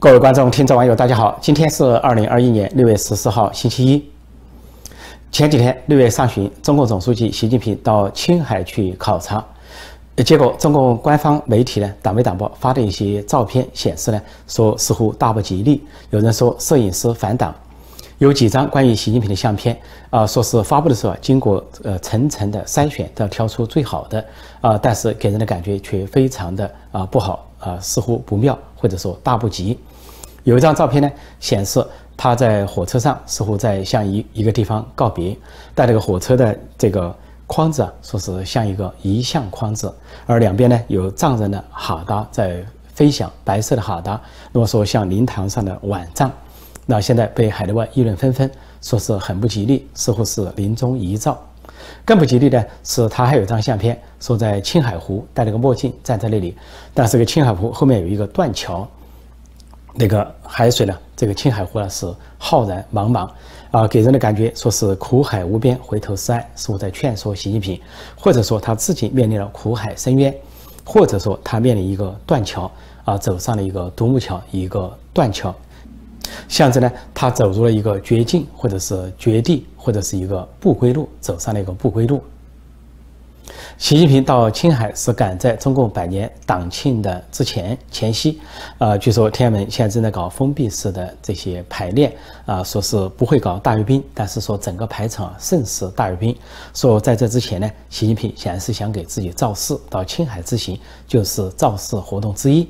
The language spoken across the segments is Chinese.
各位观众、听众、网友，大家好！今天是二零二一年六月十四号，星期一。前几天，六月上旬，中共总书记习近平到青海去考察，结果中共官方媒体呢，党媒党报发的一些照片显示呢，说似乎大不吉利。有人说摄影师反党，有几张关于习近平的相片啊，说是发布的时候啊经过呃层层的筛选，都要挑出最好的啊，但是给人的感觉却非常的啊不好啊，似乎不妙，或者说大不吉。有一张照片呢，显示他在火车上，似乎在向一一个地方告别。带这个火车的这个框子啊，说是像一个遗像框子，而两边呢有藏人的哈达在飞翔，白色的哈达，那么说像灵堂上的晚藏。那现在被海内外议论纷纷，说是很不吉利，似乎是临终遗照。更不吉利的是，他还有一张相片，说在青海湖戴了个墨镜站在那里，但是个青海湖后面有一个断桥。那个海水呢？这个青海湖呢是浩然茫茫，啊，给人的感觉说是苦海无边，回头是岸，似乎在劝说习近平，或者说他自己面临了苦海深渊，或者说他面临一个断桥，啊，走上了一个独木桥，一个断桥，象征呢他走入了一个绝境，或者是绝地，或者是一个不归路，走上了一个不归路。习近平到青海是赶在中共百年党庆的之前前夕，呃，据说天安门现在正在搞封闭式的这些排练，啊，说是不会搞大阅兵，但是说整个排场甚是大阅兵。说在这之前呢，习近平显然是想给自己造势，到青海之行就是造势活动之一。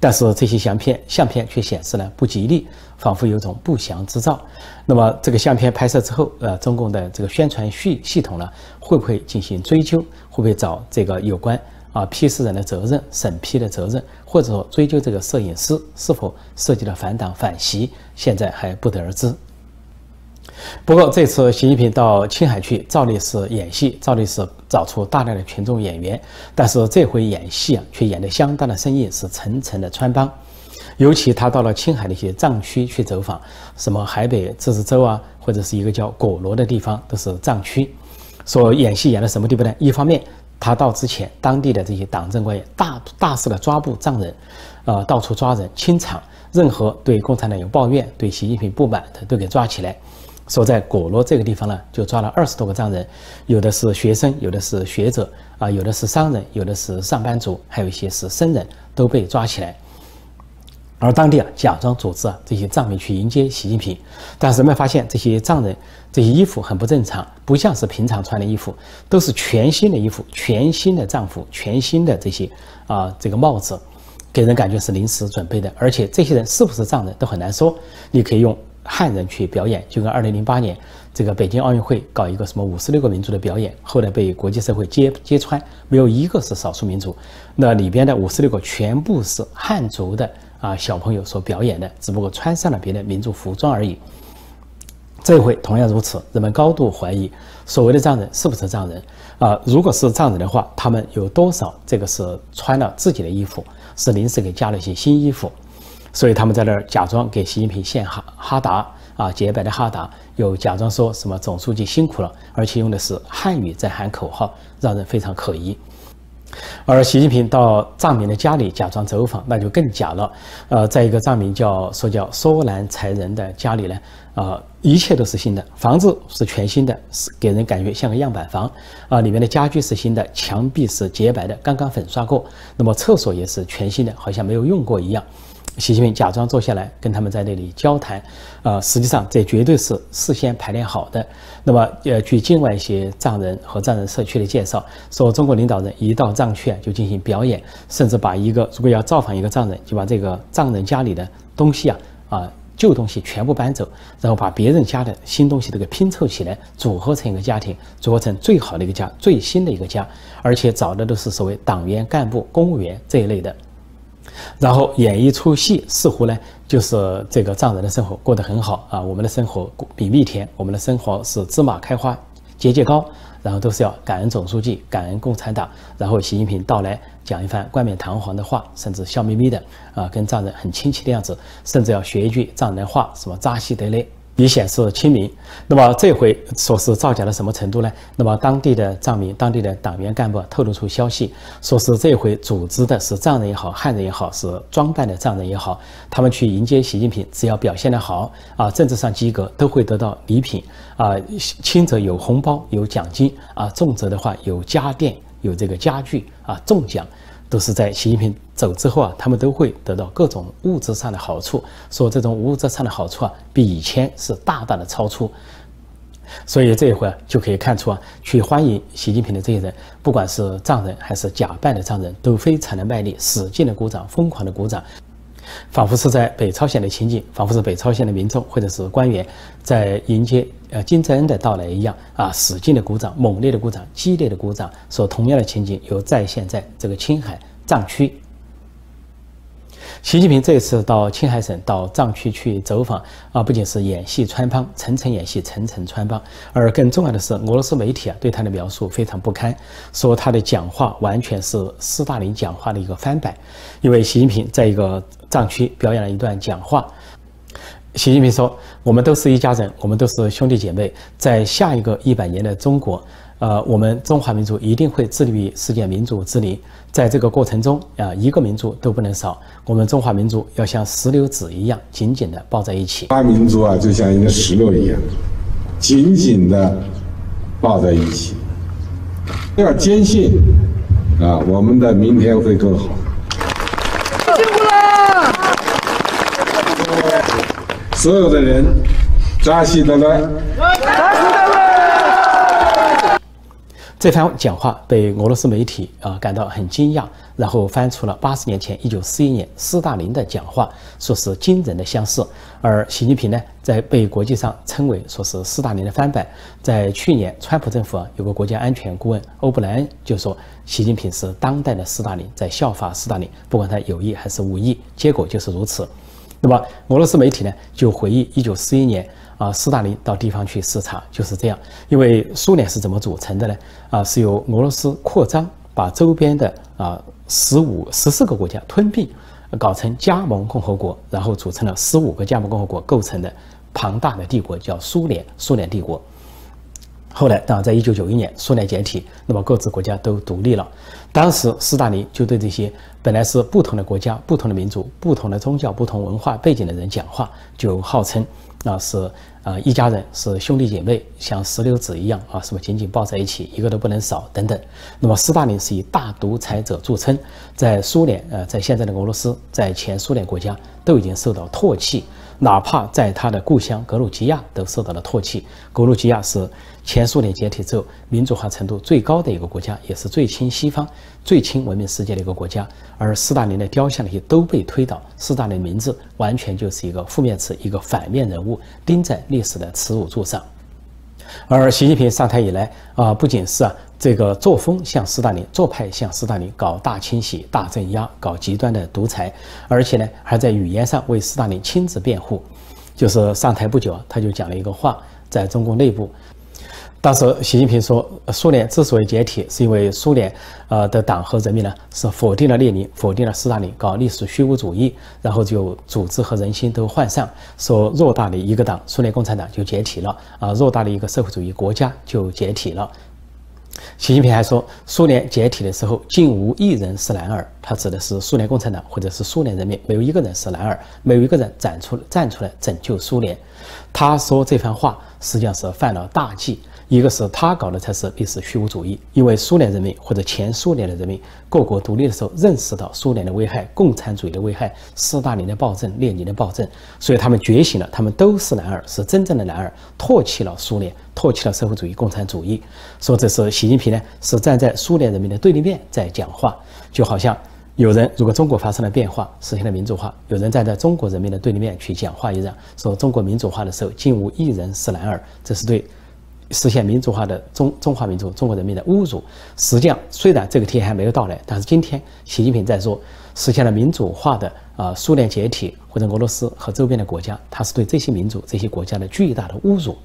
但是这些相片相片却显示呢不吉利，仿佛有种不祥之兆。那么这个相片拍摄之后，呃，中共的这个宣传系系统呢，会不会进行追究？会不会找这个有关啊批示人的责任、审批的责任，或者说追究这个摄影师是否涉及了反党反习？现在还不得而知。不过这次习近平到青海去，照例是演戏，照例是找出大量的群众演员。但是这回演戏啊，却演得相当的生硬，是层层的穿帮。尤其他到了青海的一些藏区去走访，什么海北自治州啊，或者是一个叫果罗的地方，都是藏区。说演戏演到什么地步呢？一方面，他到之前，当地的这些党政官员大大肆的抓捕藏人，呃，到处抓人清场，任何对共产党有抱怨、对习近平不满的都给抓起来。说在果洛这个地方呢，就抓了二十多个藏人，有的是学生，有的是学者，啊，有的是商人，有的是上班族，还有一些是僧人，都被抓起来。而当地啊，假装组织啊这些藏民去迎接习近平，但是人们发现这些藏人这些衣服很不正常，不像是平常穿的衣服，都是全新的衣服，全新的藏服，全新的这些啊这个帽子，给人感觉是临时准备的。而且这些人是不是藏人都很难说，你可以用。汉人去表演，就跟二零零八年这个北京奥运会搞一个什么五十六个民族的表演，后来被国际社会揭揭穿，没有一个是少数民族。那里边的五十六个全部是汉族的啊小朋友所表演的，只不过穿上了别的民族服装而已。这回同样如此，人们高度怀疑所谓的藏人是不是藏人啊？如果是藏人的话，他们有多少这个是穿了自己的衣服，是临时给加了一些新衣服？所以他们在那儿假装给习近平献哈哈达啊洁白的哈达，又假装说什么总书记辛苦了，而且用的是汉语在喊口号，让人非常可疑。而习近平到藏民的家里假装走访，那就更假了。呃，在一个藏民叫说叫梭兰才人的家里呢，啊，一切都是新的，房子是全新的，是给人感觉像个样板房啊，里面的家具是新的，墙壁是洁白的，刚刚粉刷过，那么厕所也是全新的，好像没有用过一样。习近平假装坐下来跟他们在那里交谈，呃，实际上这绝对是事先排练好的。那么，呃，据境外一些藏人和藏人社区的介绍，说中国领导人一到藏区啊就进行表演，甚至把一个如果要造访一个藏人，就把这个藏人家里的东西啊啊旧东西全部搬走，然后把别人家的新东西都给拼凑起来，组合成一个家庭，组合成最好的一个家，最新的一个家，而且找的都是所谓党员、干部、公务员这一类的。然后演一出戏，似乎呢就是这个藏人的生活过得很好啊，我们的生活比蜜甜，我们的生活是芝麻开花节节高，然后都是要感恩总书记，感恩共产党，然后习近平到来讲一番冠冕堂皇的话，甚至笑眯眯的啊，跟藏人很亲切的样子，甚至要学一句藏人话，什么扎西德勒以显示亲民。那么这回说是造假到什么程度呢？那么当地的藏民、当地的党员干部透露出消息，说是这回组织的是藏人也好、汉人也好，是装扮的藏人也好，他们去迎接习近平，只要表现得好啊，政治上及格，都会得到礼品啊，轻则有红包、有奖金啊，重则的话有家电、有这个家具啊，中奖。都是在习近平走之后啊，他们都会得到各种物质上的好处。说这种物质上的好处啊，比以前是大大的超出。所以这一回啊，就可以看出啊，去欢迎习近平的这些人，不管是藏人还是假扮的藏人，都非常的卖力，使劲的鼓掌，疯狂的鼓掌。仿佛是在北朝鲜的情景，仿佛是北朝鲜的民众或者是官员在迎接呃金正恩的到来一样啊，使劲的鼓掌，猛烈的鼓掌，激烈的鼓掌。说同样的情景又再现在这个青海藏区。习近平这次到青海省、到藏区去走访啊，不仅是演戏穿帮，层层演戏，层层穿帮，而更重要的是，俄罗斯媒体啊对他的描述非常不堪，说他的讲话完全是斯大林讲话的一个翻版。因为习近平在一个藏区表演了一段讲话，习近平说：“我们都是一家人，我们都是兄弟姐妹，在下一个一百年的中国。”呃，我们中华民族一定会致力于世界民主之林，在这个过程中啊，一个民族都不能少。我们中华民族要像石榴籽一样紧紧的抱在一起。中华民族啊，就像一个石榴一样，紧紧的抱在一起。要坚信啊，我们的明天会更好。辛苦了！所有的人，扎西德勒。这番讲话被俄罗斯媒体啊感到很惊讶，然后翻出了八十年前一九四一年斯大林的讲话，说是惊人的相似。而习近平呢，在被国际上称为说是斯大林的翻版。在去年，川普政府啊有个国家安全顾问欧布莱恩就说，习近平是当代的斯大林，在效法斯大林，不管他有意还是无意，结果就是如此。那么俄罗斯媒体呢就回忆一九四一年。啊，斯大林到地方去视察就是这样。因为苏联是怎么组成的呢？啊，是由俄罗斯扩张，把周边的啊十五、十四个国家吞并，搞成加盟共和国，然后组成了十五个加盟共和国构成的庞大的帝国，叫苏联。苏联帝国。后来，当然在一九九一年，苏联解体，那么各自国家都独立了。当时，斯大林就对这些本来是不同的国家、不同的民族、不同的宗教、不同文化背景的人讲话，就号称。那是啊，一家人是兄弟姐妹，像石榴籽一样啊，是不是紧紧抱在一起，一个都不能少等等。那么斯大林是以大独裁者著称，在苏联呃，在现在的俄罗斯，在前苏联国家都已经受到唾弃。哪怕在他的故乡格鲁吉亚都受到了唾弃。格鲁吉亚是前苏联解体之后民主化程度最高的一个国家，也是最亲西方、最亲文明世界的一个国家。而斯大林的雕像那些都被推倒，斯大林名字完全就是一个负面词，一个反面人物，钉在历史的耻辱柱上。而习近平上台以来啊，不仅是啊这个作风像斯大林，做派像斯大林，搞大清洗、大镇压，搞极端的独裁，而且呢，还在语言上为斯大林亲自辩护。就是上台不久啊，他就讲了一个话，在中共内部。当时习近平说，苏联之所以解体，是因为苏联呃的党和人民呢是否定了列宁，否定了斯大林，搞历史虚无主义，然后就组织和人心都涣散，说偌大的一个党，苏联共产党就解体了啊，偌大的一个社会主义国家就解体了。习近平还说，苏联解体的时候，竟无一人是男儿，他指的是苏联共产党或者是苏联人民，没有一个人是男儿，没有一个人站出站出来拯救苏联。他说这番话实际上是犯了大忌。一个是他搞的才是历史虚无主义，因为苏联人民或者前苏联的人民，各国独立的时候认识到苏联的危害、共产主义的危害、斯大林的暴政、列宁的暴政，所以他们觉醒了，他们都是男儿，是真正的男儿，唾弃了苏联，唾弃了社会主义、共产主义。说这是习近平呢，是站在苏联人民的对立面在讲话，就好像有人如果中国发生了变化，实现了民主化，有人站在中国人民的对立面去讲话一样，说中国民主化的时候，竟无一人是男儿，这是对。实现民主化的中中华民族中国人民的侮辱，实际上虽然这个天还没有到来，但是今天习近平在说实现了民主化的啊苏联解体或者俄罗斯和周边的国家，他是对这些民族这些国家的巨大的侮辱。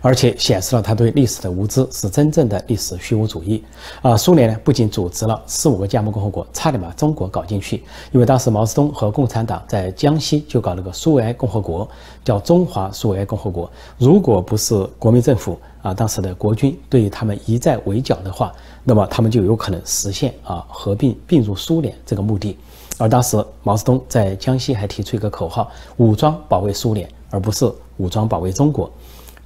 而且显示了他对历史的无知，是真正的历史虚无主义。啊，苏联呢不仅组织了四五个加盟共和国，差点把中国搞进去，因为当时毛泽东和共产党在江西就搞了个苏维埃共和国，叫中华苏维埃共和国。如果不是国民政府啊，当时的国军对他们一再围剿的话，那么他们就有可能实现啊合并并入苏联这个目的。而当时毛泽东在江西还提出一个口号：武装保卫苏联，而不是武装保卫中国。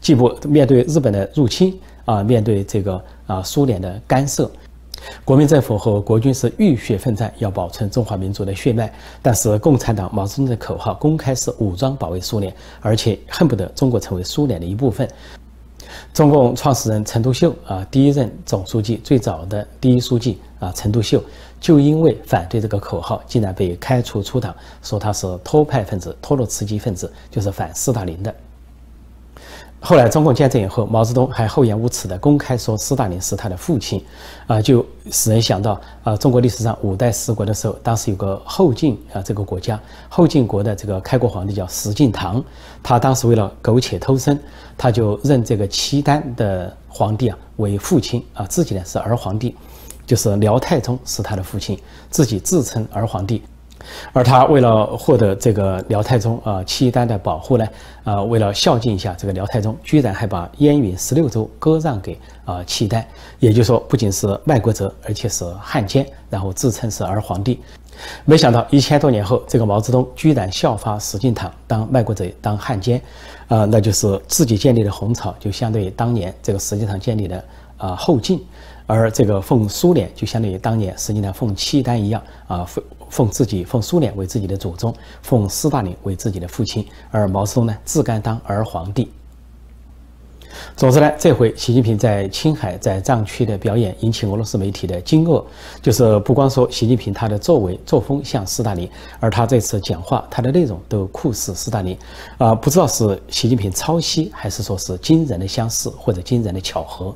既不面对日本的入侵啊，面对这个啊苏联的干涉，国民政府和国军是浴血奋战，要保存中华民族的血脉。但是共产党毛泽东的口号公开是武装保卫苏联，而且恨不得中国成为苏联的一部分。中共创始人陈独秀啊，第一任总书记，最早的第一书记啊，陈独秀就因为反对这个口号，竟然被开除出党，说他是托派分子、托洛茨基分子，就是反斯大林的。后来中共建政以后，毛泽东还厚颜无耻地公开说斯大林是他的父亲，啊，就使人想到啊，中国历史上五代十国的时候，当时有个后晋啊这个国家，后晋国的这个开国皇帝叫石敬瑭，他当时为了苟且偷生，他就认这个契丹的皇帝啊为父亲啊，自己呢是儿皇帝，就是辽太宗是他的父亲，自己自称儿皇帝。而他为了获得这个辽太宗啊契丹的保护呢，啊，为了孝敬一下这个辽太宗，居然还把燕云十六州割让给啊契丹，也就是说，不仅是卖国贼，而且是汉奸，然后自称是儿皇帝。没想到一千多年后，这个毛泽东居然效法石敬瑭，当卖国贼，当汉奸，啊，那就是自己建立的红草，就相对于当年这个石敬瑭建立的啊后晋，而这个奉苏联，就相当于当年实际上奉契丹一样啊奉。奉自己奉苏联为自己的祖宗，奉斯大林为自己的父亲，而毛泽东呢自甘当儿皇帝。总之呢，这回习近平在青海在藏区的表演引起俄罗斯媒体的惊愕，就是不光说习近平他的作为作风像斯大林，而他这次讲话他的内容都酷似斯大林，啊，不知道是习近平抄袭，还是说是惊人的相似或者惊人的巧合。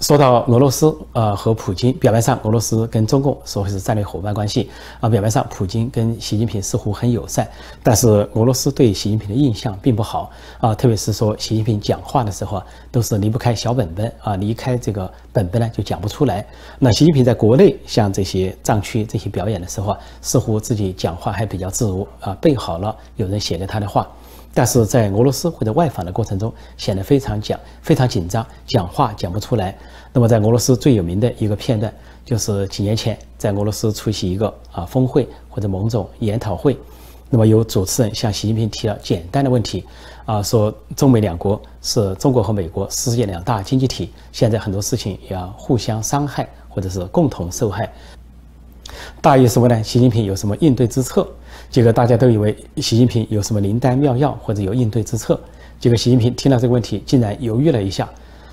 说到俄罗斯，呃，和普京，表面上俄罗斯跟中共说是战略伙伴关系，啊，表面上普京跟习近平似乎很友善，但是俄罗斯对习近平的印象并不好，啊，特别是说习近平讲话的时候啊，都是离不开小本本，啊，离开这个本本呢就讲不出来。那习近平在国内像这些藏区这些表演的时候啊，似乎自己讲话还比较自如，啊，背好了有人写给他的话。但是在俄罗斯或者外访的过程中，显得非常讲非常紧张，讲话讲不出来。那么在俄罗斯最有名的一个片段，就是几年前在俄罗斯出席一个啊峰会或者某种研讨会，那么有主持人向习近平提了简单的问题，啊说中美两国是中国和美国世界两大经济体，现在很多事情要互相伤害或者是共同受害。大意是问呢，习近平有什么应对之策？结果大家都以为习近平有什么灵丹妙药或者有应对之策。结果习近平听到这个问题，竟然犹豫了一下，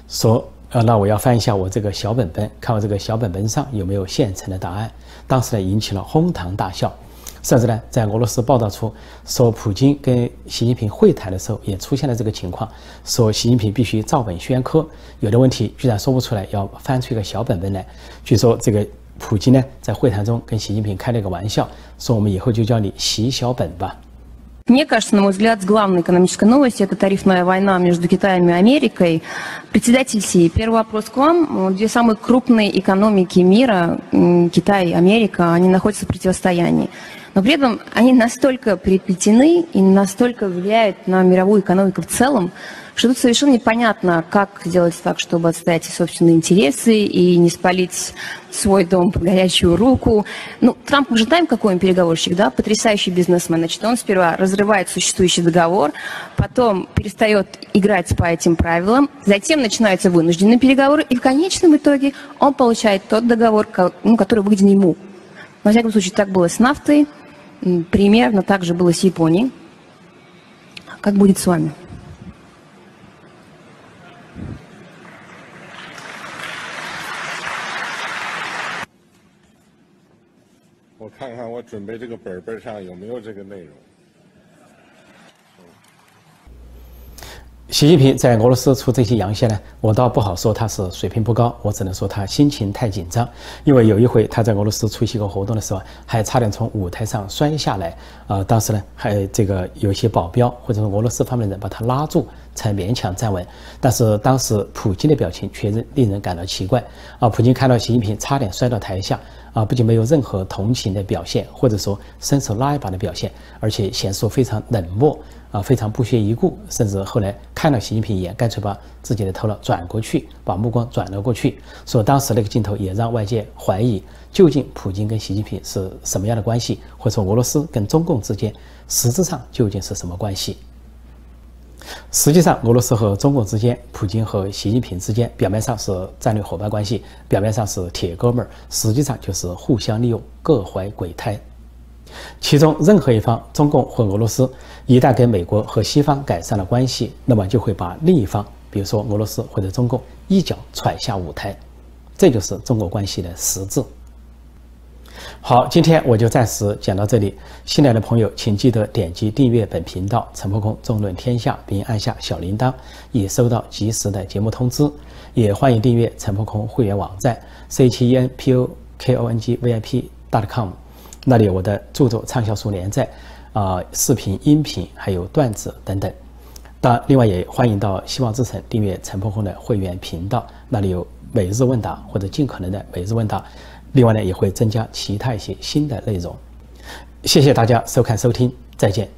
说：“呃，那我要翻一下我这个小本本，看我这个小本本上有没有现成的答案。”当时呢，引起了哄堂大笑，甚至呢，在俄罗斯报道出说，普京跟习近平会谈的时候也出现了这个情况，说习近平必须照本宣科，有的问题居然说不出来，要翻出一个小本本来。据说这个。普京呢，在会谈中跟习近平开了个玩笑，说我们以后就叫你习小本吧。Мне кажется, на мой взгляд, главная экономическая новость – это тарифная война между Китаем и Америкой. Председатель Си, первый вопрос к вам. Две самые крупные экономики мира, Китай и Америка, они находятся в противостоянии. Но при этом они настолько переплетены и настолько влияют на мировую экономику в целом, что тут совершенно непонятно, как сделать так, чтобы отстоять собственные интересы и не спалить свой дом по горячую руку. Ну, Трамп, мы же знаем, какой он переговорщик, да, потрясающий бизнесмен. Значит, он сперва разрывает существующий договор, потом перестает играть по этим правилам, затем начинаются вынужденные переговоры, и в конечном итоге он получает тот договор, ну, который выгоден ему. Во всяком случае, так было с нафтой, примерно так же было с Японией. Как будет с вами? 我看看我准备这个本本上有没有这个内容。习近平在俄罗斯出这些洋相呢，我倒不好说他是水平不高，我只能说他心情太紧张。因为有一回他在俄罗斯出席一个活动的时候，还差点从舞台上摔下来。啊，当时呢，还这个有一些保镖或者说俄罗斯方面的人把他拉住，才勉强站稳。但是当时普京的表情却令人感到奇怪啊！普京看到习近平差点摔到台下啊，不仅没有任何同情的表现，或者说伸手拉一把的表现，而且显出非常冷漠啊，非常不屑一顾，甚至后来看到习近平一眼，干脆把自己的头脑转过去，把目光转了过去。说当时那个镜头也让外界怀疑，究竟普京跟习近平是什么样的关系，或者说俄罗斯跟中共之间实质上究竟是什么关系？实际上，俄罗斯和中国之间，普京和习近平之间，表面上是战略伙伴关系，表面上是铁哥们儿，实际上就是互相利用，各怀鬼胎。其中任何一方，中共或俄罗斯，一旦跟美国和西方改善了关系，那么就会把另一方，比如说俄罗斯或者中共，一脚踹下舞台。这就是中国关系的实质。好，今天我就暂时讲到这里。新来的朋友，请记得点击订阅本频道“陈破空纵论天下”，并按下小铃铛，以收到及时的节目通知。也欢迎订阅陈破空会员网站 c 七 e n p o k o n g v i p dot com，那里有我的著作畅销书连载，啊，视频、音频还有段子等等。当然另外也欢迎到希望之城订阅陈破空的会员频道，那里有每日问答或者尽可能的每日问答。另外呢，也会增加其他一些新的内容。谢谢大家收看收听，再见。